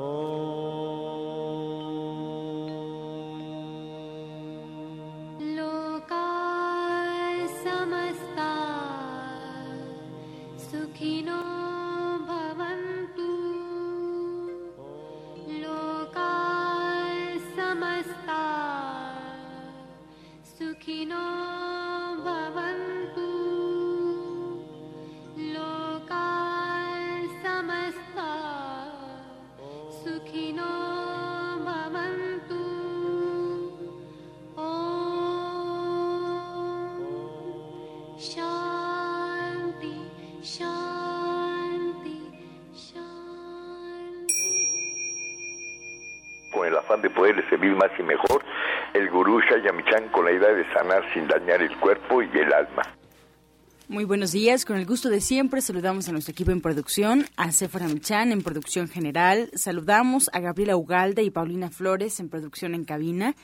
Oh. De poderle servir más y mejor, el gurú Shayamichan con la idea de sanar sin dañar el cuerpo y el alma. Muy buenos días, con el gusto de siempre saludamos a nuestro equipo en producción, a Sephora Michan en producción general, saludamos a Gabriela Ugalde y Paulina Flores en producción en cabina,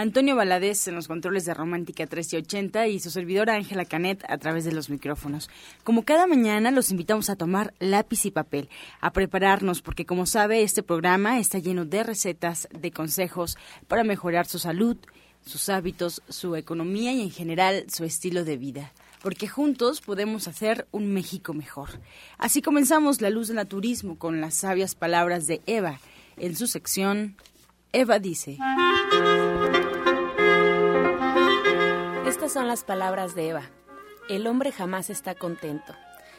Antonio Valadez en los controles de Romántica 1380 y su servidora Ángela Canet a través de los micrófonos. Como cada mañana, los invitamos a tomar lápiz y papel, a prepararnos, porque como sabe, este programa está lleno de recetas, de consejos para mejorar su salud, sus hábitos, su economía y en general su estilo de vida porque juntos podemos hacer un México mejor. Así comenzamos La Luz del Naturismo con las sabias palabras de Eva. En su sección, Eva dice. Son las palabras de Eva. El hombre jamás está contento,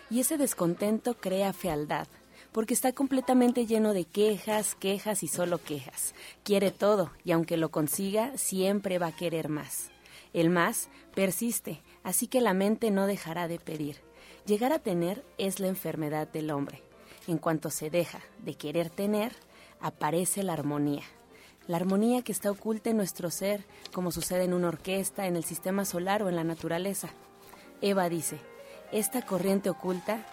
y ese descontento crea fealdad, porque está completamente lleno de quejas, quejas y solo quejas. Quiere todo, y aunque lo consiga, siempre va a querer más. El más persiste, así que la mente no dejará de pedir. Llegar a tener es la enfermedad del hombre. En cuanto se deja de querer tener, aparece la armonía la armonía que está oculta en nuestro ser, como sucede en una orquesta, en el sistema solar o en la naturaleza. Eva dice, esta corriente oculta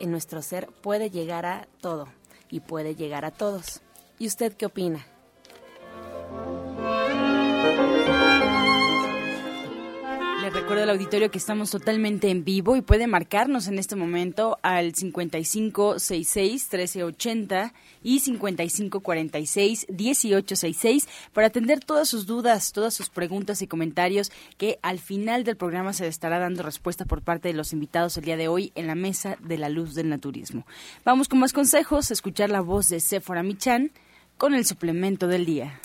en nuestro ser puede llegar a todo y puede llegar a todos. ¿Y usted qué opina? Recuerdo al auditorio que estamos totalmente en vivo y puede marcarnos en este momento al 5566-1380 y 5546-1866 para atender todas sus dudas, todas sus preguntas y comentarios que al final del programa se estará dando respuesta por parte de los invitados el día de hoy en la Mesa de la Luz del Naturismo. Vamos con más consejos, escuchar la voz de Sephora Michan con el suplemento del día.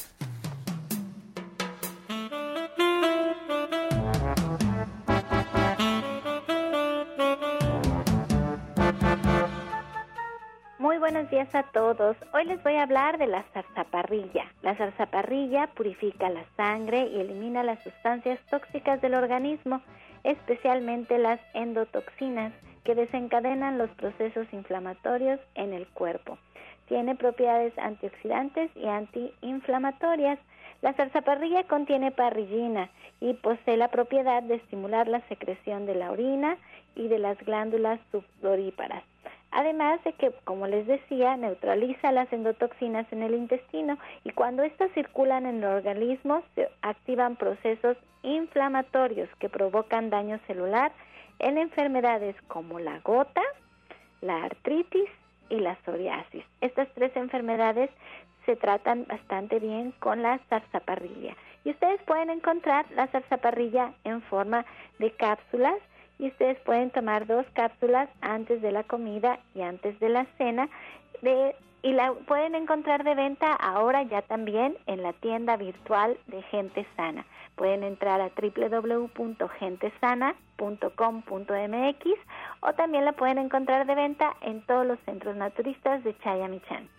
Buenos días a todos. Hoy les voy a hablar de la zarzaparrilla. La zarzaparrilla purifica la sangre y elimina las sustancias tóxicas del organismo, especialmente las endotoxinas que desencadenan los procesos inflamatorios en el cuerpo. Tiene propiedades antioxidantes y antiinflamatorias. La zarzaparrilla contiene parrillina y posee la propiedad de estimular la secreción de la orina y de las glándulas subdoríparas. Además de que, como les decía, neutraliza las endotoxinas en el intestino y cuando estas circulan en el organismo se activan procesos inflamatorios que provocan daño celular en enfermedades como la gota, la artritis y la psoriasis. Estas tres enfermedades se tratan bastante bien con la zarzaparrilla. Y ustedes pueden encontrar la zarzaparrilla en forma de cápsulas y ustedes pueden tomar dos cápsulas antes de la comida y antes de la cena de, y la pueden encontrar de venta ahora ya también en la tienda virtual de Gente Sana. Pueden entrar a www.gentesana.com.mx o también la pueden encontrar de venta en todos los centros naturistas de Chayamichán.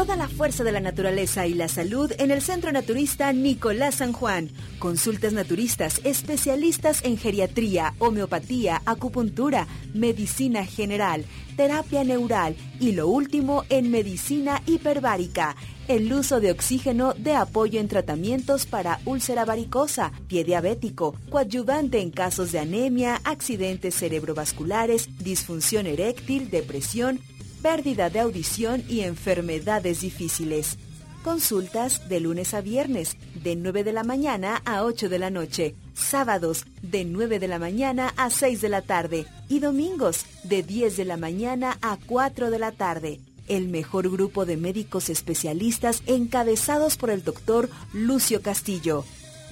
Toda la fuerza de la naturaleza y la salud en el Centro Naturista Nicolás San Juan. Consultas naturistas, especialistas en geriatría, homeopatía, acupuntura, medicina general, terapia neural y lo último en medicina hiperbárica. El uso de oxígeno de apoyo en tratamientos para úlcera varicosa, pie diabético, coadyuvante en casos de anemia, accidentes cerebrovasculares, disfunción eréctil, depresión, pérdida de audición y enfermedades difíciles. Consultas de lunes a viernes, de 9 de la mañana a 8 de la noche. Sábados, de 9 de la mañana a 6 de la tarde. Y domingos, de 10 de la mañana a 4 de la tarde. El mejor grupo de médicos especialistas encabezados por el doctor Lucio Castillo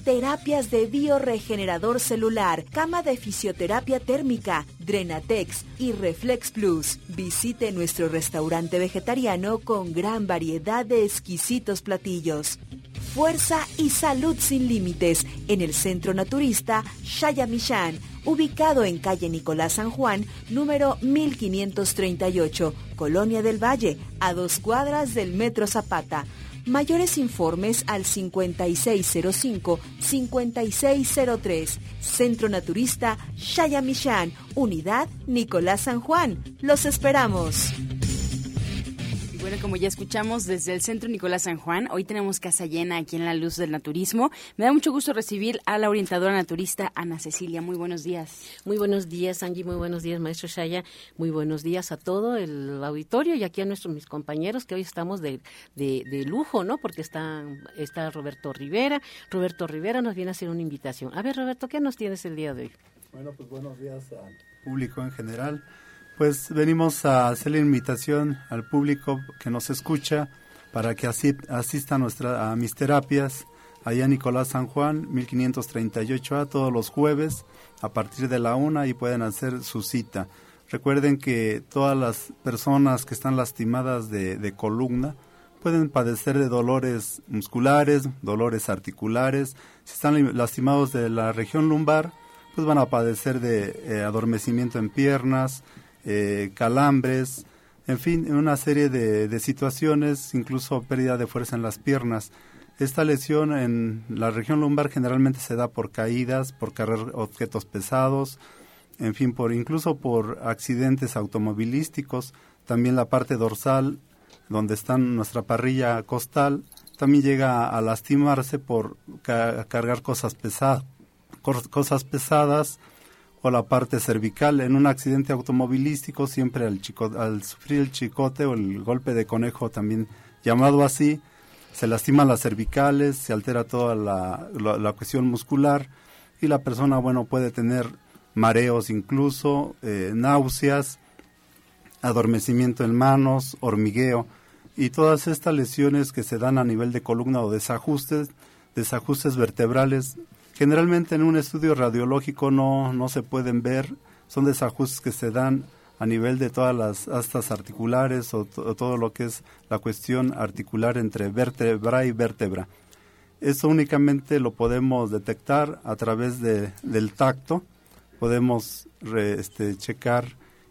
terapias de bioregenerador celular, cama de fisioterapia térmica, Drenatex y Reflex Plus. Visite nuestro restaurante vegetariano con gran variedad de exquisitos platillos. Fuerza y salud sin límites en el Centro Naturista Shayamishan, ubicado en calle Nicolás San Juan, número 1538, Colonia del Valle, a dos cuadras del Metro Zapata. Mayores informes al 5605-5603. Centro Naturista Shayamishan, Unidad Nicolás San Juan. Los esperamos. Bueno, como ya escuchamos desde el Centro Nicolás San Juan, hoy tenemos casa llena aquí en la Luz del Naturismo. Me da mucho gusto recibir a la orientadora naturista Ana Cecilia. Muy buenos días. Muy buenos días, Angie. Muy buenos días, maestro Shaya. Muy buenos días a todo el auditorio y aquí a nuestros mis compañeros que hoy estamos de, de, lujo, ¿no? Porque está, está Roberto Rivera. Roberto Rivera nos viene a hacer una invitación. A ver, Roberto, ¿qué nos tienes el día de hoy? Bueno, pues buenos días al público en general. Pues venimos a hacer la invitación al público que nos escucha para que asista a, nuestra, a mis terapias allá en Nicolás San Juan, 1538A, todos los jueves a partir de la una y pueden hacer su cita. Recuerden que todas las personas que están lastimadas de, columna pueden padecer de dolores musculares, dolores articulares. Si están lastimados de la región lumbar, pues van a padecer de eh, adormecimiento en piernas, eh, calambres, en fin, una serie de, situaciones, incluso pérdida de fuerza en las piernas. Esta lesión en la región lumbar generalmente se da por caídas, por cargar objetos pesados, en fin, por incluso por accidentes automovilísticos. También la parte dorsal, donde está nuestra parrilla costal, también llega a, lastimarse por cargar cosas pesadas, cosas pesadas o la parte cervical. En un accidente automovilístico, siempre al, chico, al sufrir el chicote o el golpe de conejo, también llamado así, se lastiman las cervicales, se altera toda la, la, cuestión muscular y la persona, bueno, puede tener mareos incluso, eh, náuseas, adormecimiento en manos, hormigueo y todas estas lesiones que se dan a nivel de columna o desajustes, desajustes vertebrales Generalmente en un estudio radiológico no, no se pueden ver, son desajustes que se dan a nivel de todas las astas articulares o, todo lo que es la cuestión articular entre vértebra y vértebra. Eso únicamente lo podemos detectar a través de, del tacto. Podemos este, checar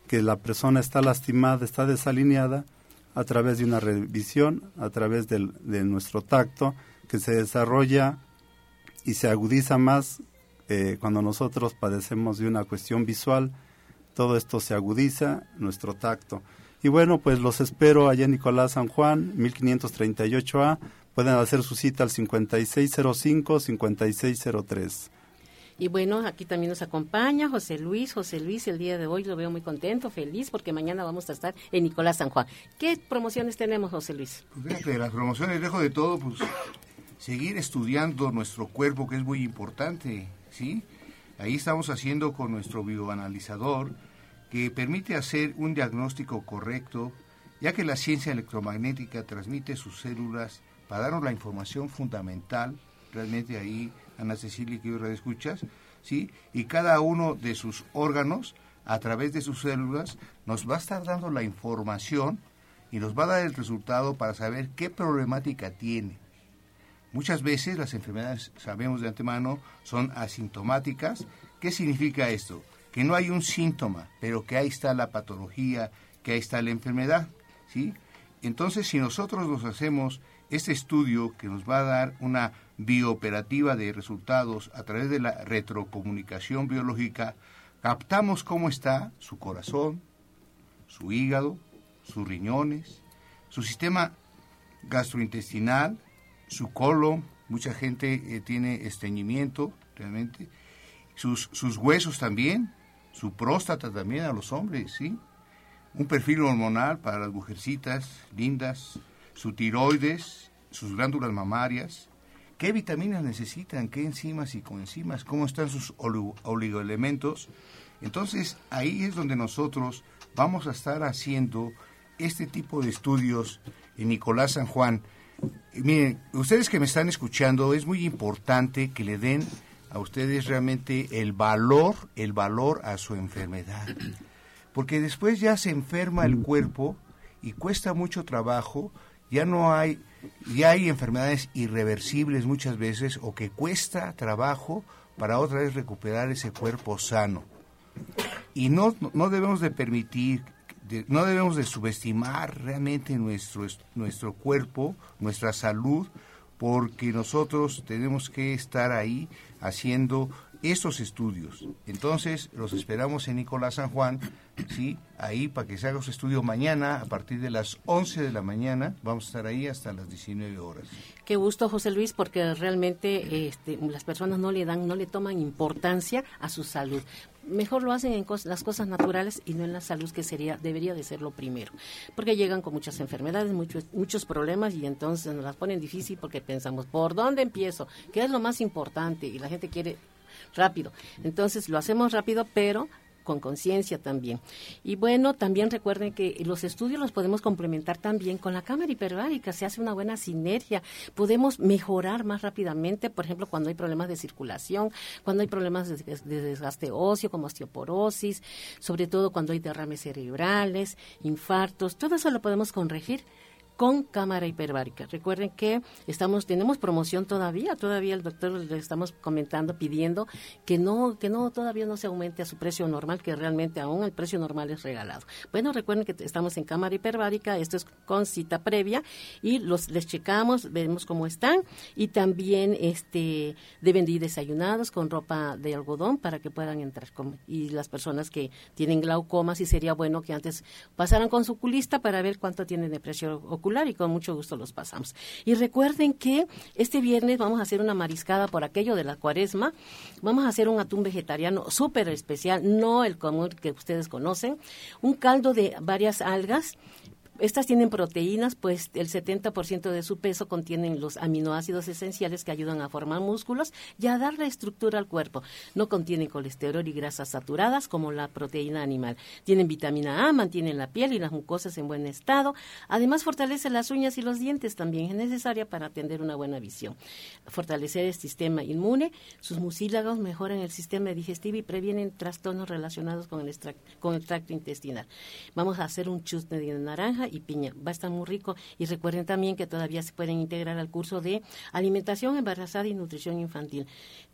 que la persona está lastimada, está desalineada a través de una revisión, a través del, de nuestro tacto, que se desarrolla y se agudiza más eh, cuando nosotros padecemos de una cuestión visual. Todo esto se agudiza, nuestro tacto. Y bueno, pues los espero allá en Nicolás San Juan, 1538A. Pueden hacer su cita al 5605-5603. Y bueno, aquí también nos acompaña José Luis. José Luis, el día de hoy lo veo muy contento, feliz, porque mañana vamos a estar en Nicolás San Juan. ¿Qué promociones tenemos, José Luis? Pues de las promociones, dejo de todo, pues seguir estudiando nuestro cuerpo, que es muy importante, ¿sí? Ahí estamos haciendo con nuestro bioanalizador, que permite hacer un diagnóstico correcto, ya que la ciencia electromagnética transmite sus células para darnos la información fundamental, realmente ahí, Ana Cecilia, que hoy escuchas, ¿sí? Y cada uno de sus órganos, a través de sus células, nos va a estar dando la información y nos va a dar el resultado para saber qué problemática tiene. Muchas veces las enfermedades, sabemos de antemano, son asintomáticas. ¿Qué significa esto? Que no hay un síntoma, pero que ahí está la patología, que ahí está la enfermedad. ¿sí? Entonces, si nosotros nos hacemos este estudio que nos va a dar una biooperativa de resultados a través de la retrocomunicación biológica, captamos cómo está su corazón, su hígado, sus riñones, su sistema gastrointestinal, su colon, mucha gente eh, tiene estreñimiento realmente, sus, sus huesos también, su próstata también a los hombres, ¿sí? Un perfil hormonal para las mujercitas lindas, su tiroides, sus glándulas mamarias, qué vitaminas necesitan, qué enzimas y coenzimas, cómo están sus oligoelementos. Entonces ahí es donde nosotros vamos a estar haciendo este tipo de estudios en Nicolás San Juan. Miren, ustedes que me están escuchando, es muy importante que le den a ustedes realmente el valor, el valor a su enfermedad. Porque después ya se enferma el cuerpo y cuesta mucho trabajo, ya no hay, ya hay enfermedades irreversibles muchas veces o que cuesta trabajo para otra vez recuperar ese cuerpo sano. Y no, no debemos de permitir, no debemos de subestimar realmente nuestro, nuestro cuerpo, nuestra salud, porque nosotros tenemos que estar ahí haciendo estos estudios. Entonces, los esperamos en Nicolás San Juan, ¿sí? Ahí para que se haga su estudio mañana a partir de las 11 de la mañana. Vamos a estar ahí hasta las 19 horas. Qué gusto, José Luis, porque realmente este, las personas no le dan, no le toman importancia a su salud mejor lo hacen en las cosas naturales y no en la salud que sería debería de ser lo primero porque llegan con muchas enfermedades muchos muchos problemas y entonces nos las ponen difícil porque pensamos por dónde empiezo qué es lo más importante y la gente quiere rápido. Entonces lo hacemos rápido pero con conciencia también. Y bueno, también recuerden que los estudios los podemos complementar también con la cámara hiperbárica, se hace una buena sinergia, podemos mejorar más rápidamente, por ejemplo, cuando hay problemas de circulación, cuando hay problemas de, de desgaste óseo como osteoporosis, sobre todo cuando hay derrames cerebrales, infartos, todo eso lo podemos corregir con cámara hiperbárica. Recuerden que estamos tenemos promoción todavía, todavía el doctor le estamos comentando pidiendo que no que no todavía no se aumente a su precio normal, que realmente aún el precio normal es regalado. Bueno, recuerden que estamos en cámara hiperbárica, esto es con cita previa y los les checamos, vemos cómo están y también este deben ir desayunados con ropa de algodón para que puedan entrar y las personas que tienen glaucoma sí sería bueno que antes pasaran con su culista para ver cuánto tienen de precio y con mucho gusto los pasamos. Y recuerden que este viernes vamos a hacer una mariscada por aquello de la cuaresma. Vamos a hacer un atún vegetariano súper especial, no el común que ustedes conocen. Un caldo de varias algas estas tienen proteínas, pues el 70% de su peso contienen los aminoácidos esenciales que ayudan a formar músculos y a darle estructura al cuerpo. No contienen colesterol y grasas saturadas como la proteína animal. Tienen vitamina A, mantienen la piel y las mucosas en buen estado. Además, fortalece las uñas y los dientes, también es necesaria para atender una buena visión. Fortalecer el sistema inmune, sus mucílagos mejoran el sistema digestivo y previenen trastornos relacionados con el, con el tracto intestinal. Vamos a hacer un chutney de naranja y piña. Va a estar muy rico. Y recuerden también que todavía se pueden integrar al curso de alimentación embarazada y nutrición infantil.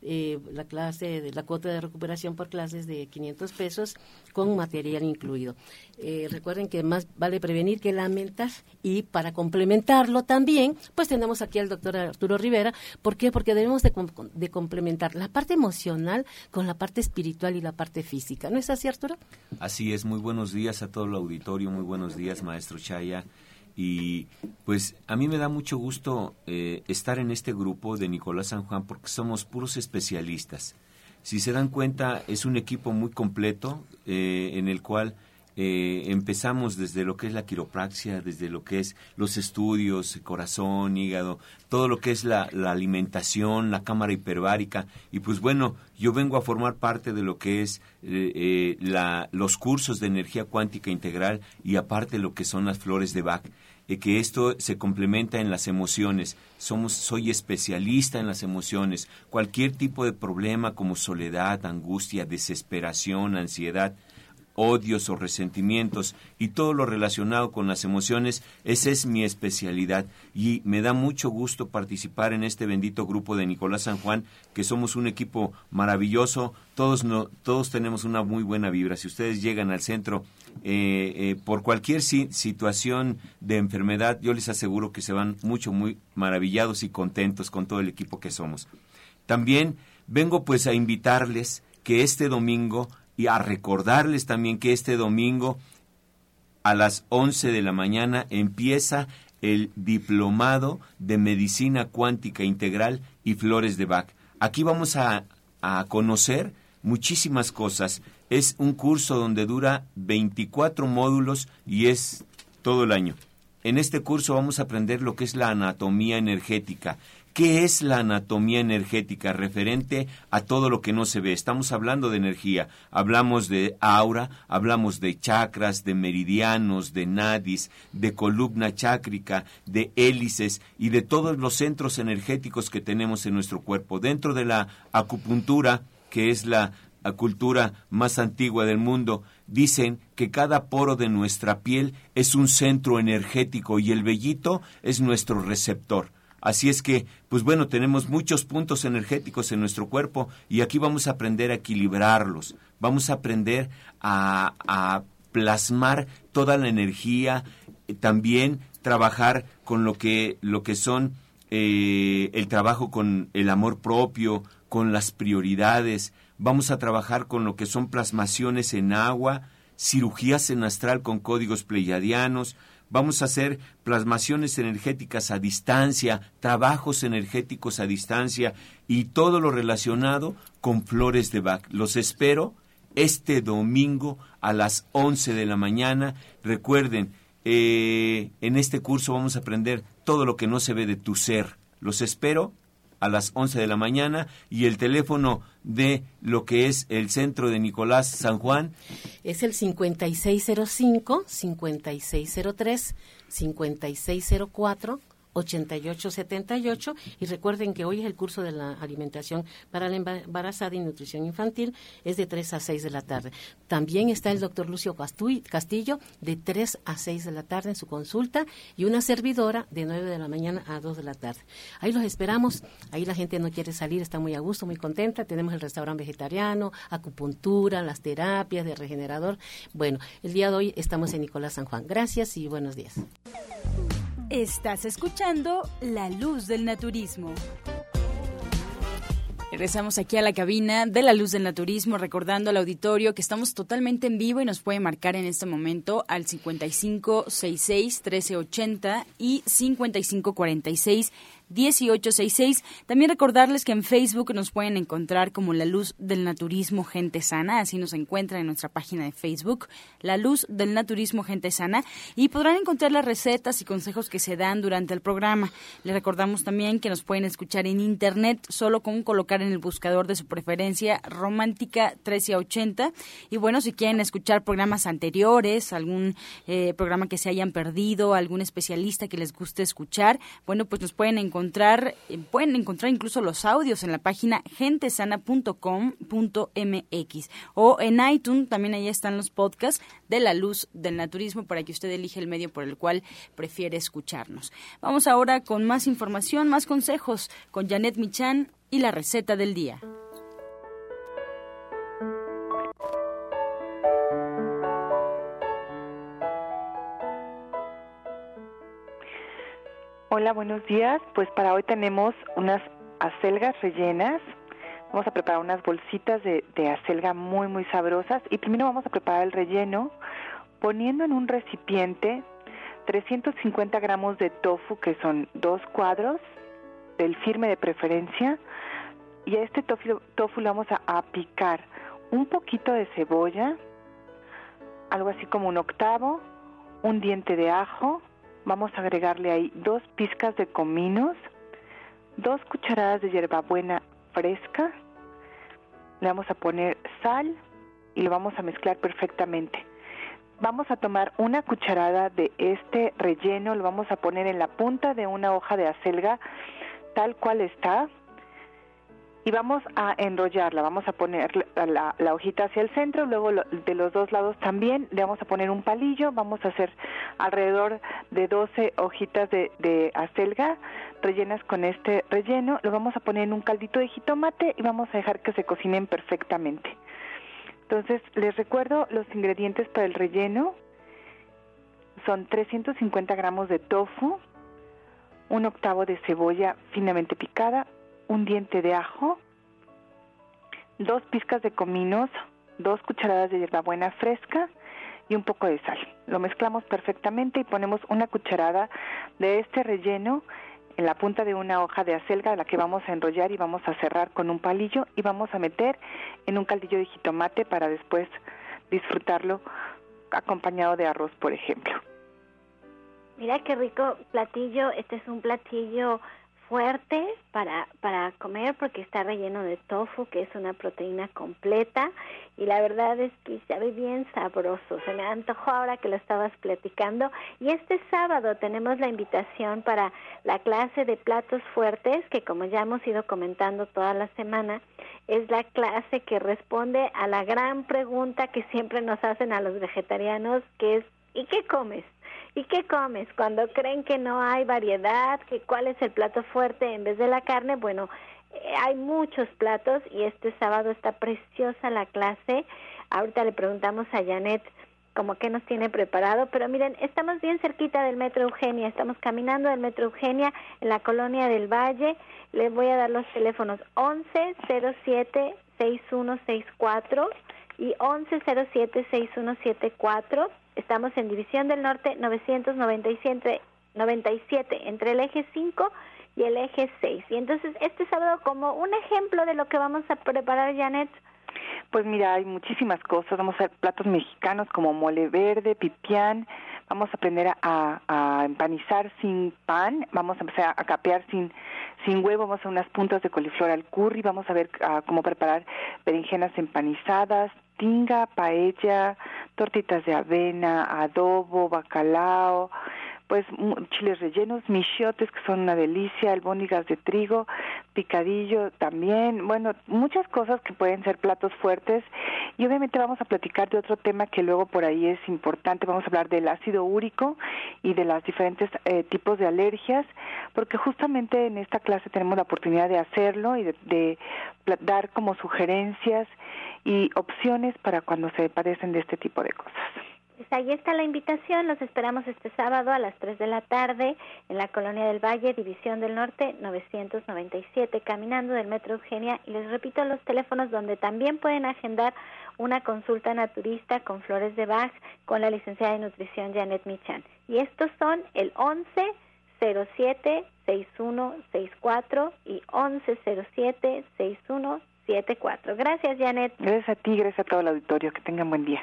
Eh, la clase, de, la cuota de recuperación por clases de 500 pesos con material incluido. Eh, recuerden que más vale prevenir que lamentar y para complementarlo también, pues tenemos aquí al doctor Arturo Rivera. ¿Por qué? Porque debemos de, complementar la parte emocional con la parte espiritual y la parte física. ¿No es así, Arturo? Así es. Muy buenos días a todo el auditorio. Muy buenos días, maestro Chaya. Y pues a mí me da mucho gusto eh, estar en este grupo de Nicolás San Juan porque somos puros especialistas. Si se dan cuenta, es un equipo muy completo eh, en el cual eh, empezamos desde lo que es la quiropraxia, desde lo que es los estudios, corazón, hígado, todo lo que es la, alimentación, la cámara hiperbárica. Y pues bueno, yo vengo a formar parte de lo que es eh, eh, la, los cursos de energía cuántica integral y aparte lo que son las flores de Bach. que esto se complementa en las emociones. Somos, soy especialista en las emociones. Cualquier tipo de problema como soledad, angustia, desesperación, ansiedad, odios o resentimientos y todo lo relacionado con las emociones, esa es mi especialidad y me da mucho gusto participar en este bendito grupo de Nicolás San Juan, que somos un equipo maravilloso, todos, no, todos tenemos una muy buena vibra. Si ustedes llegan al centro eh, eh, por cualquier situación de enfermedad, yo les aseguro que se van mucho, muy maravillados y contentos con todo el equipo que somos. También vengo pues a invitarles que este domingo y a recordarles también que este domingo a las 11 de la mañana empieza el diplomado de medicina cuántica integral y flores de Bach. Aquí vamos a, a conocer muchísimas cosas. Es un curso donde dura 24 módulos y es todo el año. en este curso vamos a aprender lo que es la anatomía energética. ¿Qué es la anatomía energética referente a todo lo que no se ve? Estamos hablando de energía, hablamos de aura, hablamos de chakras, de meridianos, de nadis, de columna chácrica, de hélices y de todos los centros energéticos que tenemos en nuestro cuerpo. Dentro de la acupuntura, que es la cultura más antigua del mundo, dicen que cada poro de nuestra piel es un centro energético y el vellito es nuestro receptor. Así es que, pues bueno, tenemos muchos puntos energéticos en nuestro cuerpo y aquí vamos a aprender a equilibrarlos, vamos a aprender a, plasmar toda la energía, eh, también trabajar con lo que, lo que son eh, el trabajo con el amor propio, con las prioridades, vamos a trabajar con lo que son plasmaciones en agua, cirugías en astral con códigos pleiadianos, vamos a hacer plasmaciones energéticas a distancia, trabajos energéticos a distancia y todo lo relacionado con flores de Bach. Los espero este domingo a las 11 de la mañana. Recuerden, eh, en este curso vamos a aprender todo lo que no se ve de tu ser. Los espero a las 11 de la mañana y el teléfono de lo que es el centro de Nicolás San Juan. Es el 5605 5603 5604 8878 y recuerden que hoy es el curso de la alimentación para la embarazada y nutrición infantil, es de 3 a 6 de la tarde. También está el doctor Lucio Castillo de 3 a 6 de la tarde en su consulta y una servidora de 9 de la mañana a 2 de la tarde. Ahí los esperamos, ahí la gente no quiere salir, está muy a gusto, muy contenta, tenemos el restaurante vegetariano, acupuntura, las terapias de regenerador. Bueno, el día de hoy estamos en Nicolás San Juan. Gracias y buenos días. Estás escuchando La Luz del Naturismo. Regresamos aquí a la cabina de la luz del naturismo, recordando al auditorio que estamos totalmente en vivo y nos puede marcar en este momento al 5566-1380 y 5546 1866. También recordarles que en Facebook nos pueden encontrar como La Luz del Naturismo Gente Sana, así nos encuentran en nuestra página de Facebook, La Luz del Naturismo Gente Sana, y podrán encontrar las recetas y consejos que se dan durante el programa. Les recordamos también que nos pueden escuchar en Internet solo con colocar en el buscador de su preferencia Romántica 1380. Y bueno, si quieren escuchar programas anteriores, algún eh, programa que se hayan perdido, algún especialista que les guste escuchar, bueno, pues nos pueden encontrar encontrar, eh, pueden encontrar incluso los audios en la página gentesana.com.mx o en iTunes, también ahí están los podcasts de la luz del naturismo para que usted elige el medio por el cual prefiere escucharnos. Vamos ahora con más información, más consejos con Janet Michan y la receta del día. Hola, buenos días. Pues para hoy tenemos unas acelgas rellenas. Vamos a preparar unas bolsitas de, acelga muy, muy sabrosas. Y primero vamos a preparar el relleno poniendo en un recipiente 350 gramos de tofu, que son dos cuadros, del firme de preferencia. Y a este tofu, tofu le vamos a, a picar un poquito de cebolla, algo así como un octavo, un diente de ajo, vamos a agregarle ahí dos pizcas de cominos, dos cucharadas de hierbabuena fresca, le vamos a poner sal y lo vamos a mezclar perfectamente. Vamos a tomar una cucharada de este relleno, lo vamos a poner en la punta de una hoja de acelga tal cual está, y vamos a enrollarla, vamos a poner la, hojita hacia el centro, luego de los dos lados también le vamos a poner un palillo, vamos a hacer alrededor de 12 hojitas de, de acelga rellenas con este relleno, lo vamos a poner en un caldito de jitomate y vamos a dejar que se cocinen perfectamente. Entonces, les recuerdo los ingredientes para el relleno. Son 350 gramos de tofu, un octavo de cebolla finamente picada, un diente de ajo, dos pizcas de cominos, dos cucharadas de hierbabuena fresca y un poco de sal. Lo mezclamos perfectamente y ponemos una cucharada de este relleno en la punta de una hoja de acelga la que vamos a enrollar y vamos a cerrar con un palillo y vamos a meter en un caldillo de jitomate para después disfrutarlo acompañado de arroz, por ejemplo. Mira qué rico platillo. Este es un platillo fuerte para, para comer porque está relleno de tofu, que es una proteína completa y la verdad es que sabe bien sabroso. Se me antojó ahora que lo estabas platicando y este sábado tenemos la invitación para la clase de platos fuertes que como ya hemos ido comentando toda la semana, es la clase que responde a la gran pregunta que siempre nos hacen a los vegetarianos, que es ¿y qué comes? ¿Y qué comes? Cuando creen que no hay variedad, que cuál es el plato fuerte en vez de la carne, bueno, eh, hay muchos platos y este sábado está preciosa la clase. Ahorita le preguntamos a Janet como qué nos tiene preparado, pero miren, estamos bien cerquita del Metro Eugenia, estamos caminando del Metro Eugenia en la colonia del Valle. Les voy a dar los teléfonos 1107 6164 y 1107 6174 Estamos en División del Norte 997 97 entre el eje 5 y el eje 6. Y entonces este sábado como un ejemplo de lo que vamos a preparar, Janet. Pues mira, hay muchísimas cosas. Vamos a hacer platos mexicanos como mole verde, pipián. Vamos a aprender a, empanizar sin pan. Vamos a empezar a capear sin sin huevo. Vamos a unas puntas de coliflor al curry. Vamos a ver cómo preparar berenjenas empanizadas, tinga, paella, tortitas de avena, adobo, bacalao, pues chiles rellenos, michiotes que son una delicia, albóndigas de trigo, picadillo también, bueno, muchas cosas que pueden ser platos fuertes y obviamente vamos a platicar de otro tema que luego por ahí es importante, vamos a hablar del ácido úrico y de los diferentes eh, tipos de alergias, porque justamente en esta clase tenemos la oportunidad de hacerlo y de, de dar como sugerencias y opciones para cuando se padecen de este tipo de cosas. Pues ahí está la invitación, los esperamos este sábado a las 3 de la tarde en la Colonia del Valle, División del Norte 997, caminando del Metro Eugenia. Y les repito los teléfonos donde también pueden agendar una consulta naturista con flores de Bach con la licenciada de nutrición Janet Michan. Y estos son el 11 07 6164 y 1107 6174. Gracias, Janet. Gracias a ti, gracias a todo el auditorio. Que tengan buen día.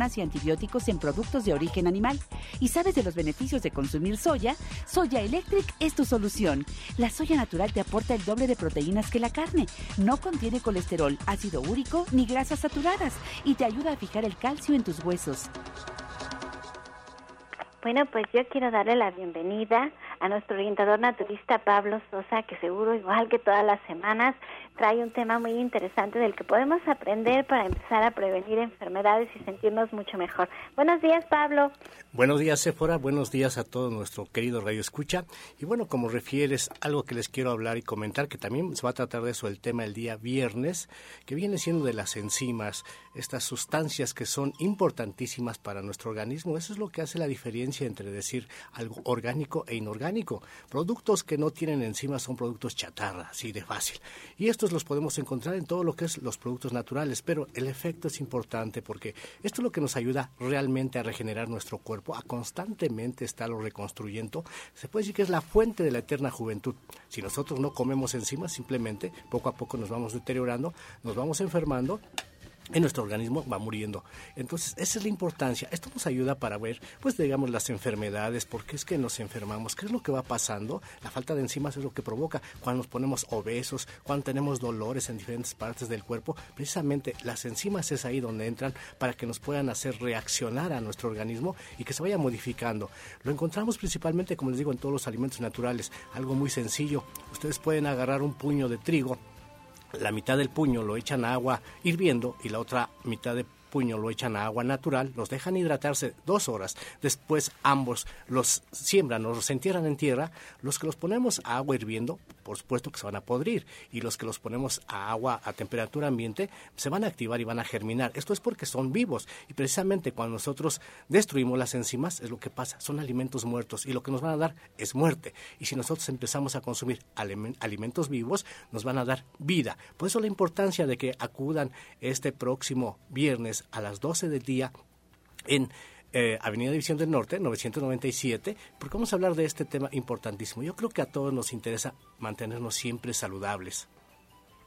y antibióticos en productos de origen animal. ¿Y sabes de los beneficios de consumir soya? Soya Electric es tu solución. La soya natural te aporta el doble de proteínas que la carne. No contiene colesterol, ácido úrico ni grasas saturadas y te ayuda a fijar el calcio en tus huesos. Bueno, pues yo quiero darle la bienvenida a nuestro orientador naturista Pablo Sosa, que seguro, igual que todas las semanas, trae un tema muy interesante del que podemos aprender para empezar a prevenir enfermedades y sentirnos mucho mejor. Buenos días, Pablo. Buenos días, Sephora. Buenos días a todo nuestro querido Radio Escucha. Y bueno, como refieres, algo que les quiero hablar y comentar, que también se va a tratar de eso el tema el día viernes, que viene siendo de las enzimas, estas sustancias que son importantísimas para nuestro organismo. Eso es lo que hace la diferencia entre decir algo orgánico e inorgánico Productos que no tienen enzimas son productos chatarra, así de fácil. Y estos los podemos encontrar en todo lo que es los productos naturales, pero el efecto es importante porque esto es lo que nos ayuda realmente a regenerar nuestro cuerpo, a constantemente estarlo reconstruyendo. Se puede decir que es la fuente de la eterna juventud. Si nosotros no comemos enzimas, simplemente poco a poco nos vamos deteriorando, nos vamos enfermando en nuestro organismo va muriendo. Entonces, esa es la importancia. Esto nos ayuda para ver, pues, digamos, las enfermedades, por qué es que nos enfermamos, qué es lo que va pasando. La falta de enzimas es lo que provoca cuando nos ponemos obesos, cuando tenemos dolores en diferentes partes del cuerpo. Precisamente las enzimas es ahí donde entran para que nos puedan hacer reaccionar a nuestro organismo y que se vaya modificando. Lo encontramos principalmente, como les digo, en todos los alimentos naturales. Algo muy sencillo. Ustedes pueden agarrar un puño de trigo, la mitad del puño lo echan a agua hirviendo y la otra mitad de puño lo echan a agua natural, los dejan hidratarse dos horas, después ambos los siembran o los entierran en tierra, los que los ponemos a agua hirviendo, por supuesto que se van a podrir y los que los ponemos a agua a temperatura ambiente se van a activar y van a germinar. Esto es porque son vivos y precisamente cuando nosotros destruimos las enzimas es lo que pasa, son alimentos muertos y lo que nos van a dar es muerte. Y si nosotros empezamos a consumir alimentos vivos, nos van a dar vida. Por eso la importancia de que acudan este próximo viernes a las 12 del día en eh, Avenida División del Norte, 997, porque vamos a hablar de este tema importantísimo. Yo creo que a todos nos interesa mantenernos siempre saludables.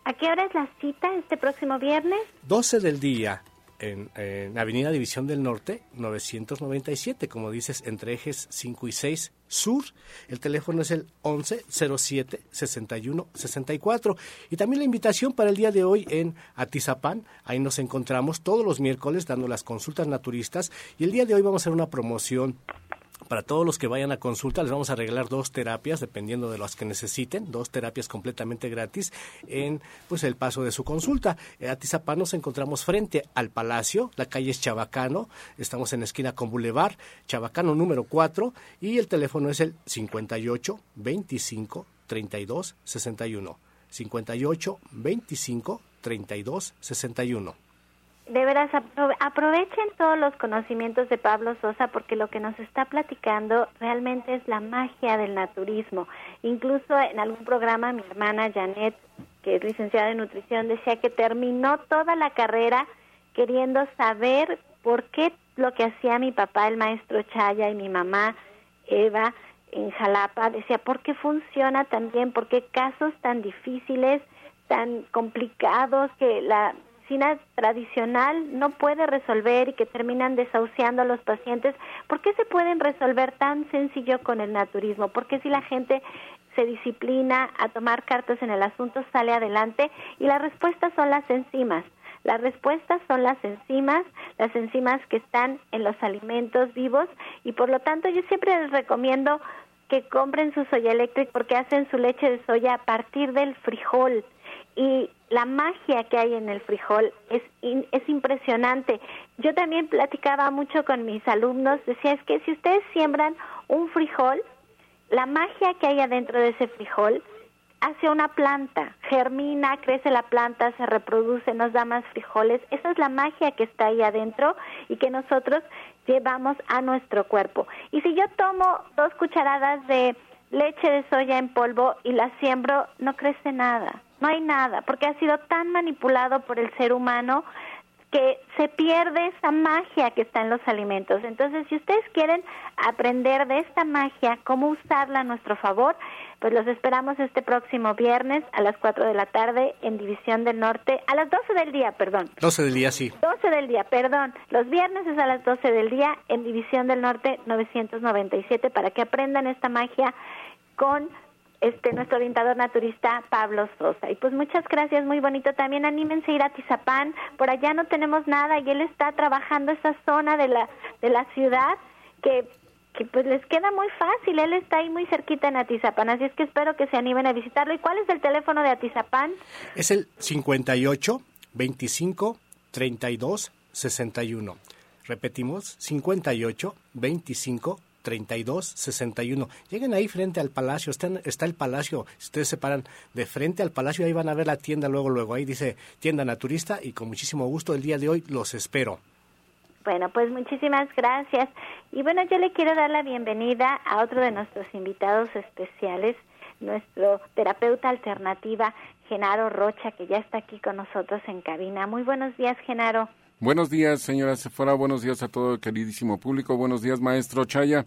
¿A qué hora es la cita este próximo viernes? 12 del día, en, Avenida División del Norte, 997, como dices, entre ejes 5 y 6 Sur. El teléfono es el 11 07 61 64. Y también la invitación para el día de hoy en Atizapán. Ahí nos encontramos todos los miércoles dando las consultas naturistas. Y el día de hoy vamos a hacer una promoción para todos los que vayan a consulta les vamos a regalar dos terapias dependiendo de las que necesiten, dos terapias completamente gratis en pues el paso de su consulta. En Atizapán nos encontramos frente al Palacio, la calle es Chabacano, estamos en esquina con Boulevard, Chabacano número 4 y el teléfono es el 58 25 32 61. 58 25 32 61 de veras aprovechen todos los conocimientos de Pablo Sosa porque lo que nos está platicando realmente es la magia del naturismo. Incluso en algún programa mi hermana Janet, que es licenciada en nutrición, decía que terminó toda la carrera queriendo saber por qué lo que hacía mi papá, el maestro Chaya, y mi mamá, Eva, en Jalapa, decía, ¿por qué funciona tan bien? ¿Por qué casos tan difíciles, tan complicados que la medicina tradicional no puede resolver y que terminan desahuciando a los pacientes, ¿por qué se pueden resolver tan sencillo con el naturismo? Porque si la gente se disciplina a tomar cartas en el asunto, sale adelante y la respuesta son las enzimas. Las respuestas son las enzimas, las enzimas que están en los alimentos vivos y por lo tanto yo siempre les recomiendo que compren su soya electric porque hacen su leche de soya a partir del frijol y la magia que hay en el frijol es, es impresionante. Yo también platicaba mucho con mis alumnos, decía, es que si ustedes siembran un frijol, la magia que hay adentro de ese frijol hace una planta, germina, crece la planta, se reproduce, nos da más frijoles. Esa es la magia que está ahí adentro y que nosotros llevamos a nuestro cuerpo. Y si yo tomo dos cucharadas de leche de soya en polvo y la siembro, no crece nada no hay nada, porque ha sido tan manipulado por el ser humano que se pierde esa magia que está en los alimentos. Entonces, si ustedes quieren aprender de esta magia, cómo usarla a nuestro favor, pues los esperamos este próximo viernes a las 4 de la tarde en División del Norte, a las 12 del día, perdón. 12 del día, sí. 12 del día, perdón. Los viernes es a las 12 del día en División del Norte 997 para que aprendan esta magia con este nuestro orientador naturista Pablo Sosa. Y pues muchas gracias, muy bonito. También anímense a ir a Tizapán, por allá no tenemos nada y él está trabajando esa zona de la de la ciudad que que pues les queda muy fácil, él está ahí muy cerquita en Atizapán, así es que espero que se animen a visitarlo. ¿Y cuál es el teléfono de Atizapán? Es el 58 25 32 61. Repetimos, 58 25 3261. Lleguen ahí frente al palacio, está, el palacio, si ustedes se paran de frente al palacio, ahí van a ver la tienda luego, luego, ahí dice tienda naturista y con muchísimo gusto el día de hoy los espero. Bueno, pues muchísimas gracias. Y bueno, yo le quiero dar la bienvenida a otro de nuestros invitados especiales, nuestro terapeuta alternativa, Genaro Rocha, que ya está aquí con nosotros en cabina. Muy buenos días, Genaro. Buenos días, señora Sefora. Buenos días a todo el queridísimo público. Buenos días, maestro Chaya.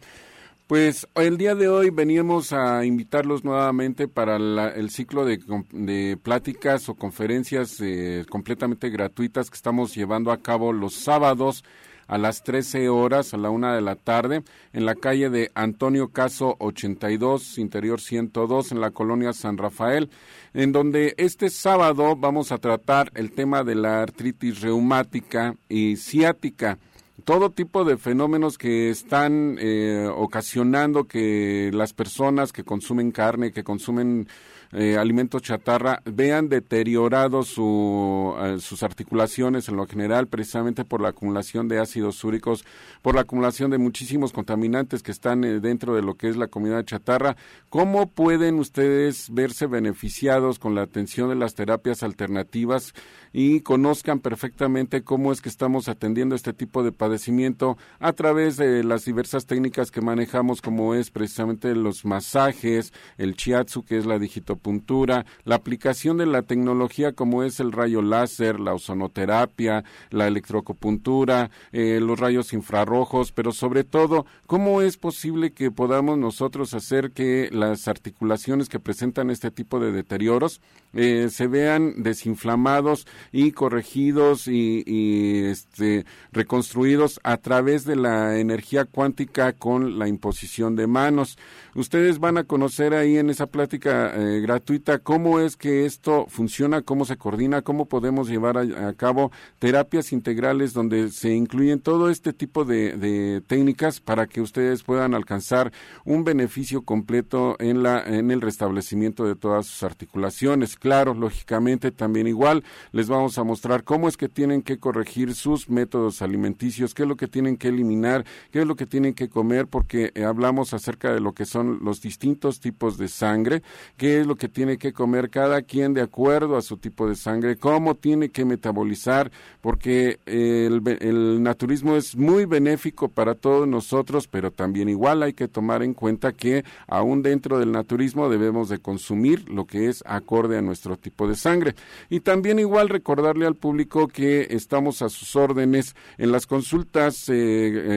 Pues el día de hoy veníamos a invitarlos nuevamente para el ciclo de, pláticas o conferencias eh, completamente gratuitas que estamos llevando a cabo los sábados a las 13 horas, a la una de la tarde, en la calle de Antonio Caso 82, interior 102, en la colonia San Rafael, en donde este sábado vamos a tratar el tema de la artritis reumática y ciática. Todo tipo de fenómenos que están eh, ocasionando que las personas que consumen carne, que consumen eh, alimentos chatarra, vean deteriorados su, eh, sus articulaciones en lo general, precisamente por la acumulación de ácidos úricos, por la acumulación de muchísimos contaminantes que están eh, dentro de lo que es la comida chatarra. ¿Cómo pueden ustedes verse beneficiados con la atención de las terapias alternativas y conozcan perfectamente cómo es que estamos atendiendo este tipo de padecimiento a través de las diversas técnicas que manejamos, como es precisamente los masajes, el chiatsu, que es la digitopuntura, la aplicación de la tecnología como es el rayo láser, la ozonoterapia, la electroacupuntura, eh, los rayos infrarrojos, pero sobre todo, cómo es posible que podamos nosotros hacer que las articulaciones que presentan este tipo de deterioros eh, se vean desinflamados y corregidos y, y este, reconstruidos a través de la energía cuántica con la imposición de manos. Ustedes van a conocer ahí en esa plática eh, gratuita. Cómo es que esto funciona, cómo se coordina, cómo podemos llevar a, cabo terapias integrales donde se incluyen todo este tipo de, técnicas para que ustedes puedan alcanzar un beneficio completo en, la, en el restablecimiento de todas sus articulaciones. Claro, lógicamente también igual les vamos a mostrar cómo es que tienen que corregir sus métodos alimenticios, qué es lo que tienen que eliminar, qué es lo que tienen que comer, porque eh, hablamos acerca de lo que son los distintos tipos de sangre, qué es lo que tiene que comer cada quien de acuerdo a su tipo de sangre, cómo tiene que metabolizar, porque el, el naturismo es muy benéfico para todos nosotros, pero también igual hay que tomar en cuenta que aún dentro del naturismo debemos de consumir lo que es acorde a nuestro tipo de sangre. Y también igual recordarle al público que estamos a sus órdenes en las consultas eh,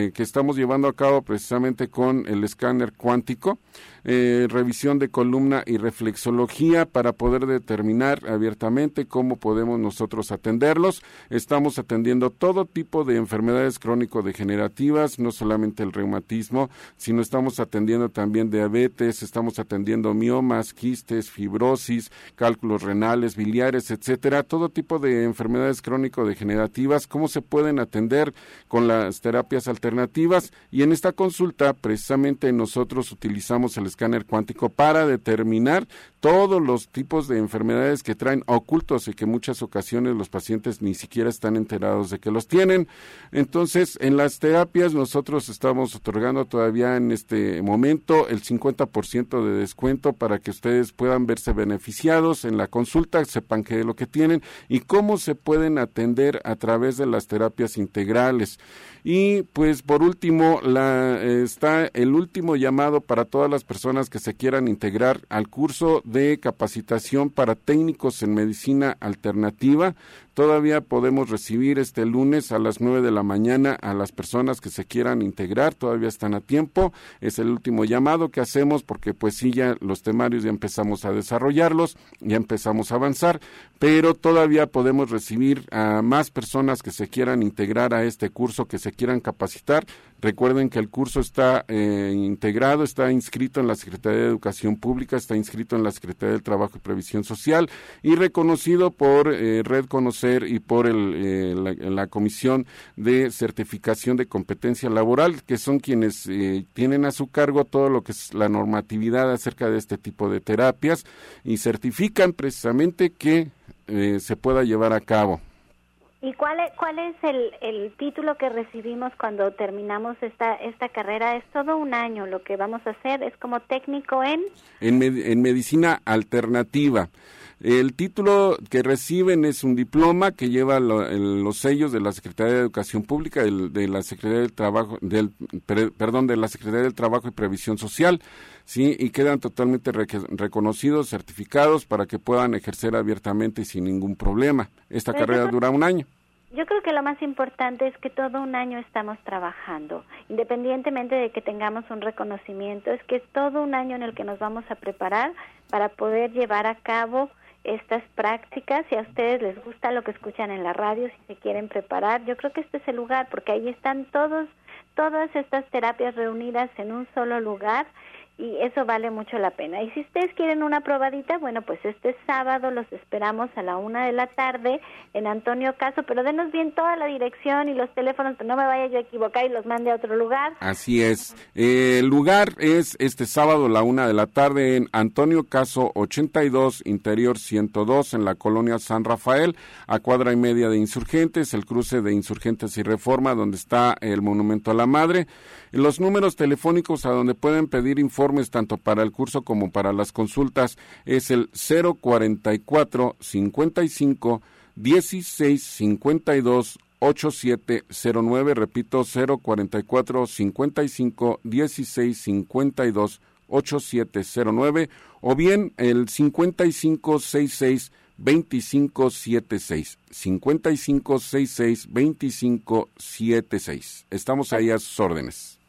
eh, que estamos llevando a cabo precisamente con el escáner cuántico eh, revisión de columna y reflexología para poder determinar abiertamente cómo podemos nosotros atenderlos. Estamos atendiendo todo tipo de enfermedades crónico-degenerativas, no solamente el reumatismo, sino estamos atendiendo también diabetes, estamos atendiendo miomas, quistes, fibrosis, cálculos renales, biliares, etcétera, todo tipo de enfermedades crónico-degenerativas, cómo se pueden atender con las terapias alternativas y en esta consulta precisamente nosotros utilizamos el escáner cuántico para determinar todos los tipos de enfermedades que traen ocultos y que muchas ocasiones los pacientes ni siquiera están enterados de que los tienen. Entonces, en las terapias nosotros estamos otorgando todavía en este momento el 50% de descuento para que ustedes puedan verse beneficiados en la consulta, sepan qué es lo que tienen y cómo se pueden atender a través de las terapias integrales. Y pues por último, la, está el último llamado para todas las personas que se quieran integrar al curso de capacitación para técnicos en medicina alternativa. Todavía podemos recibir este lunes a las nueve de la mañana a las personas que se quieran integrar, todavía están a tiempo. Es el último llamado que hacemos porque pues sí ya los temarios ya empezamos a desarrollarlos, ya empezamos a avanzar, pero todavía podemos recibir a más personas que se quieran integrar a este curso, que se quieran capacitar. Recuerden que el curso está eh, integrado, está inscrito en la Secretaría de Educación Pública, está inscrito en la Secretaría del Trabajo y Previsión Social y reconocido por eh, Red Y por el, eh, la, Comisión de Certificación de Competencia Laboral, que son quienes tienen a su cargo todo lo que es la normatividad acerca de este tipo de terapias y certifican precisamente que se pueda llevar a cabo. ¿Y cuál es, cuál es el, el, título que recibimos cuando terminamos esta, esta carrera? Es todo un año lo que vamos a hacer, es como técnico en... En, en medicina alternativa. El título que reciben es un diploma que lleva los sellos de la Secretaría de Educación Pública, de la Secretaría del Trabajo, del, perdón, de la Secretaría del Trabajo y Previsión Social, sí, y quedan totalmente reconocidos, certificados para que puedan ejercer abiertamente y sin ningún problema. Esta carrera dura un año. Yo creo que lo más importante es que todo un año estamos trabajando, independientemente de que tengamos un reconocimiento, es que es todo un año en el que nos vamos a preparar para poder llevar a cabo estas prácticas. Si a ustedes les gusta lo que escuchan en la radio, si se quieren preparar, yo creo que este es el lugar porque ahí están todos, todas estas terapias reunidas en un solo lugar y eso vale mucho la pena. Y si ustedes quieren una probadita, bueno, pues este sábado los esperamos a la una de la tarde en Antonio Caso, pero denos bien toda la dirección y los teléfonos, no me vaya yo a equivocar y los mande a otro lugar. Así es. Eh, el lugar es este sábado la una de la tarde en Antonio Caso 82, Interior 102, en la colonia San Rafael, a cuadra y media de Insurgentes, el cruce de Insurgentes y Reforma, donde está el Monumento a la Madre. Los números telefónicos a donde pueden pedir informes tanto para el curso como para las consultas es el 044 55 16 52 8709, repito 044 55 16 52 8709 o bien el 5566 2576 5566 2576. Estamos ahí a sus órdenes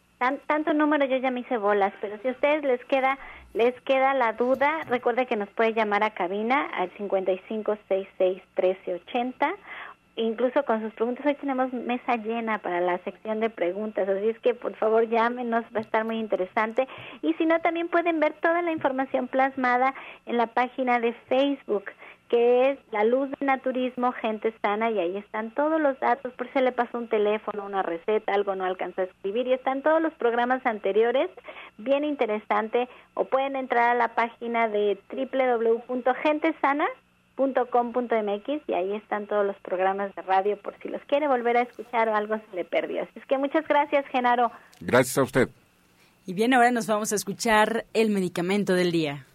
tanto número yo ya me hice bolas, pero si a ustedes les queda les queda la duda, recuerde que nos puede llamar a cabina al 55661380 incluso con sus preguntas. Hoy tenemos mesa llena para la sección de preguntas, así es que por favor llámenos, va a estar muy interesante. Y si no, también pueden ver toda la información plasmada en la página de Facebook que es La Luz del Naturismo, Gente Sana, y ahí están todos los datos, por si le pasó un teléfono, una receta, algo no alcanza a escribir, y están todos los programas anteriores, bien interesante, o pueden entrar a la página de www.gentesana.com.mx y ahí están todos los programas de radio por si los quiere volver a escuchar o algo se le perdió. Así es que muchas gracias, Genaro. Gracias a usted. Y bien, ahora nos vamos a escuchar el medicamento del día.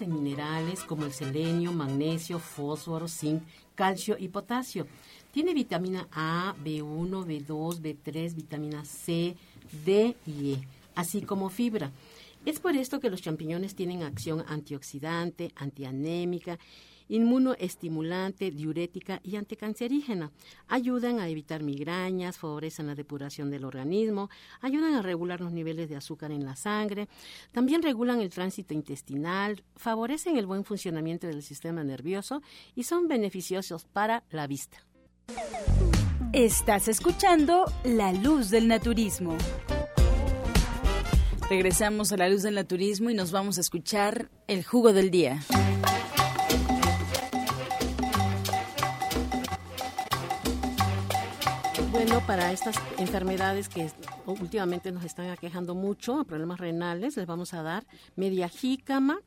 En minerales como el selenio, magnesio, fósforo, zinc, calcio y potasio. Tiene vitamina A, B1, B2, B3, vitamina C, D y E, así como fibra. Es por esto que los champiñones tienen acción antioxidante, antianémica inmunoestimulante, diurética y anticancerígena. Ayudan a evitar migrañas, favorecen la depuración del organismo, ayudan a regular los niveles de azúcar en la sangre, también regulan el tránsito intestinal, favorecen el buen funcionamiento del sistema nervioso y son beneficiosos para la vista. Estás escuchando La Luz del Naturismo. Regresamos a la luz del naturismo y nos vamos a escuchar el jugo del día. Bueno para estas enfermedades que últimamente nos están aquejando mucho, problemas renales, les vamos a dar media jícama,